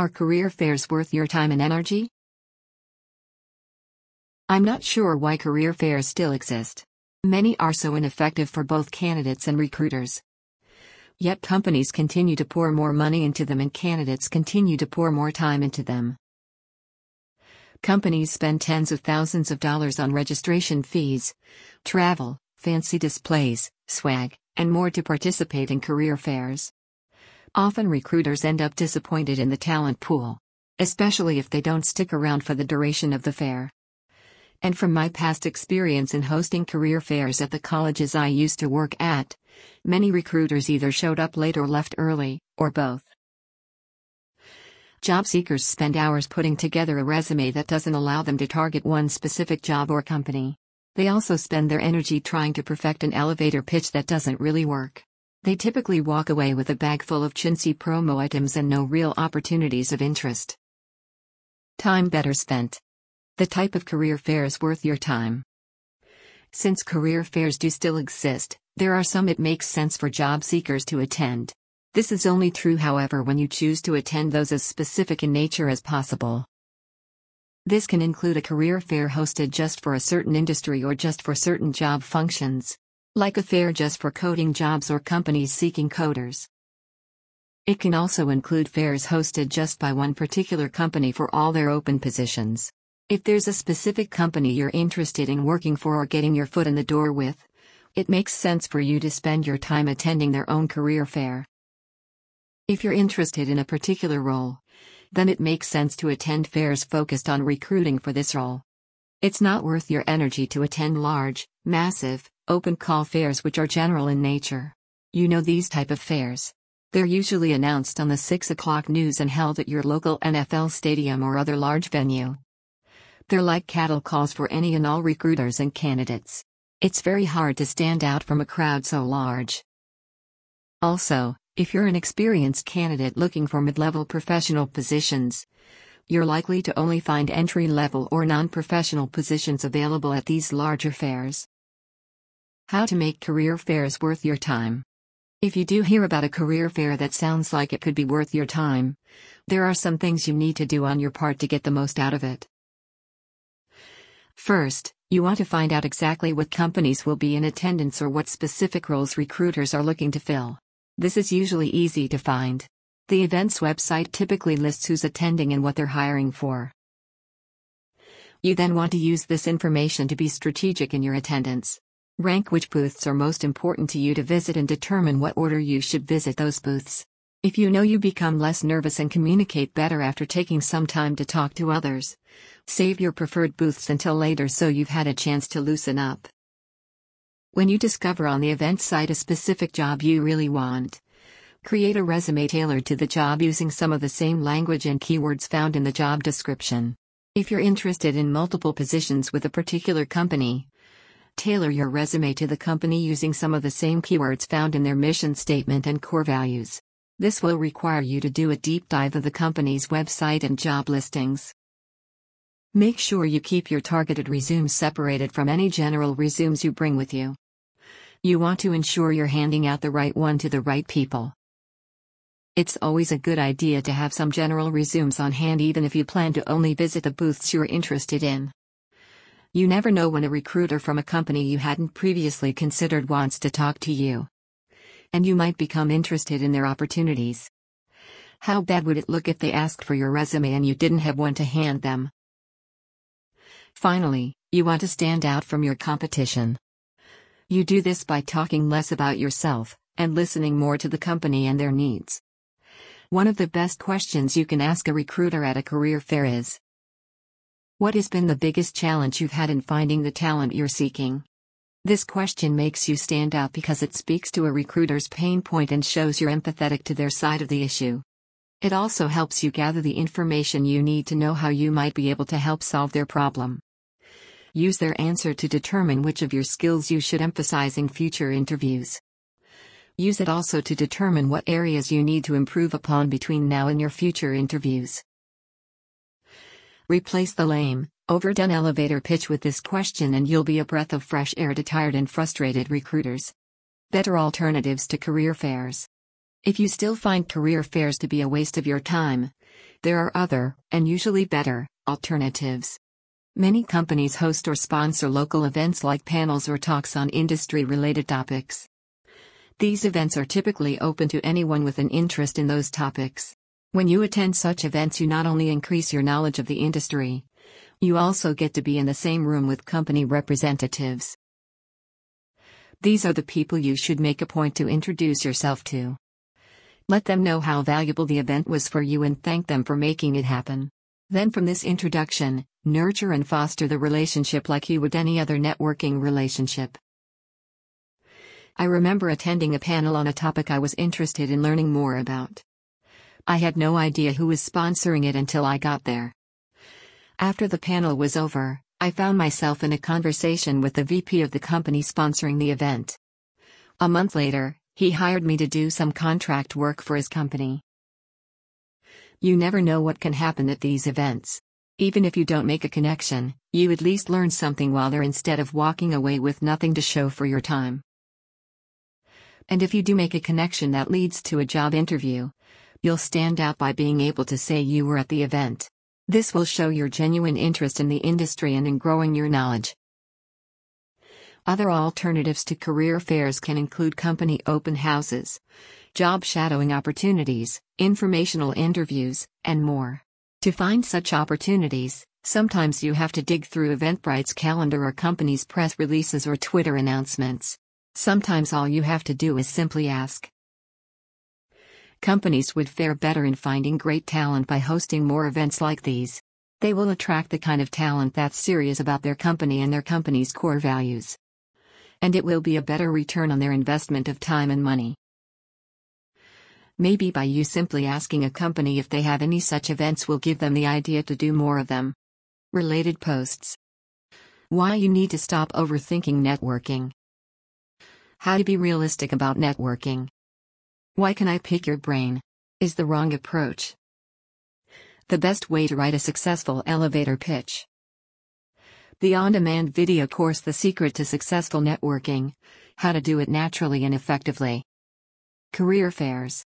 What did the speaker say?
Are career fairs worth your time and energy? I'm not sure why career fairs still exist. Many are so ineffective for both candidates and recruiters. Yet companies continue to pour more money into them and candidates continue to pour more time into them. Companies spend tens of thousands of dollars on registration fees, travel, fancy displays, swag, and more to participate in career fairs. Often recruiters end up disappointed in the talent pool, especially if they don't stick around for the duration of the fair. And from my past experience in hosting career fairs at the colleges I used to work at, many recruiters either showed up late or left early, or both. Job seekers spend hours putting together a resume that doesn't allow them to target one specific job or company. They also spend their energy trying to perfect an elevator pitch that doesn't really work. They typically walk away with a bag full of chintzy promo items and no real opportunities of interest. Time better spent. The type of career fairs worth your time. Since career fairs do still exist, there are some it makes sense for job seekers to attend. This is only true, however, when you choose to attend those as specific in nature as possible. This can include a career fair hosted just for a certain industry or just for certain job functions, like a fair just for coding jobs or companies seeking coders. It can also include fairs hosted just by one particular company for all their open positions. If there's a specific company you're interested in working for or getting your foot in the door with, it makes sense for you to spend your time attending their own career fair. If you're interested in a particular role, then it makes sense to attend fairs focused on recruiting for this role. It's not worth your energy to attend large, massive, open call fairs which are general in nature. You know these type of fairs. They're usually announced on the 6 o'clock news and held at your local NFL stadium or other large venue. They're like cattle calls for any and all recruiters and candidates. It's very hard to stand out from a crowd so large. Also, if you're an experienced candidate looking for mid level professional positions, you're likely to only find entry level or non professional positions available at these larger fairs. How to make career fairs worth your time. If you do hear about a career fair that sounds like it could be worth your time, there are some things you need to do on your part to get the most out of it. First, you want to find out exactly what companies will be in attendance or what specific roles recruiters are looking to fill. This is usually easy to find. The event's website typically lists who's attending and what they're hiring for. You then want to use this information to be strategic in your attendance. Rank which booths are most important to you to visit and determine what order you should visit those booths. If you know you become less nervous and communicate better after taking some time to talk to others, save your preferred booths until later so you've had a chance to loosen up. When you discover on the event site a specific job you really want, create a resume tailored to the job using some of the same language and keywords found in the job description. If you're interested in multiple positions with a particular company, tailor your resume to the company using some of the same keywords found in their mission statement and core values. This will require you to do a deep dive of the company's website and job listings. Make sure you keep your targeted resumes separated from any general resumes you bring with you. You want to ensure you're handing out the right one to the right people. It's always a good idea to have some general resumes on hand even if you plan to only visit the booths you're interested in. You never know when a recruiter from a company you hadn't previously considered wants to talk to you and you might become interested in their opportunities. How bad would it look if they asked for your resume and you didn't have one to hand them? Finally, you want to stand out from your competition. You do this by talking less about yourself and listening more to the company and their needs. One of the best questions you can ask a recruiter at a career fair is What has been the biggest challenge you've had in finding the talent you're seeking? This question makes you stand out because it speaks to a recruiter's pain point and shows you're empathetic to their side of the issue. It also helps you gather the information you need to know how you might be able to help solve their problem. Use their answer to determine which of your skills you should emphasize in future interviews. Use it also to determine what areas you need to improve upon between now and your future interviews. Replace the lame, overdone elevator pitch with this question and you'll be a breath of fresh air to tired and frustrated recruiters. Better alternatives to career fairs. If you still find career fairs to be a waste of your time, There are other, and usually better, alternatives. Many companies host or sponsor local events like panels or talks on industry related topics. These events are typically open to anyone with an interest in those topics. When you attend such events, you not only increase your knowledge of the industry, you also get to be in the same room with company representatives. These are the people you should make a point to introduce yourself to. Let them know how valuable the event was for you and thank them for making it happen. Then, from this introduction, nurture and foster the relationship like you would any other networking relationship. I remember attending a panel on a topic I was interested in learning more about. I had no idea who was sponsoring it until I got there. After the panel was over, I found myself in a conversation with the VP of the company sponsoring the event. A month later, he hired me to do some contract work for his company. You never know what can happen at these events. Even if you don't make a connection, you at least learn something while there instead of walking away with nothing to show for your time. And if you do make a connection that leads to a job interview, you'll stand out by being able to say you were at the event. This will show your genuine interest in the industry and in growing your knowledge. Other alternatives to career fairs can include company open houses, job shadowing opportunities, informational interviews, and more. To find such opportunities, sometimes you have to dig through Eventbrite's calendar or company's press releases or Twitter announcements. Sometimes all you have to do is simply ask. Companies would fare better in finding great talent by hosting more events like these. They will attract the kind of talent that's serious about their company and their company's core values. And it will be a better return on their investment of time and money. Maybe by you simply asking a company if they have any such events will give them the idea to do more of them. Related posts. Why you need to stop overthinking networking. How to be realistic about networking. Why can I pick your brain? Is the wrong approach. The best way to write a successful elevator pitch. The on demand video course The Secret to Successful Networking How to Do It Naturally and Effectively. Career Fairs.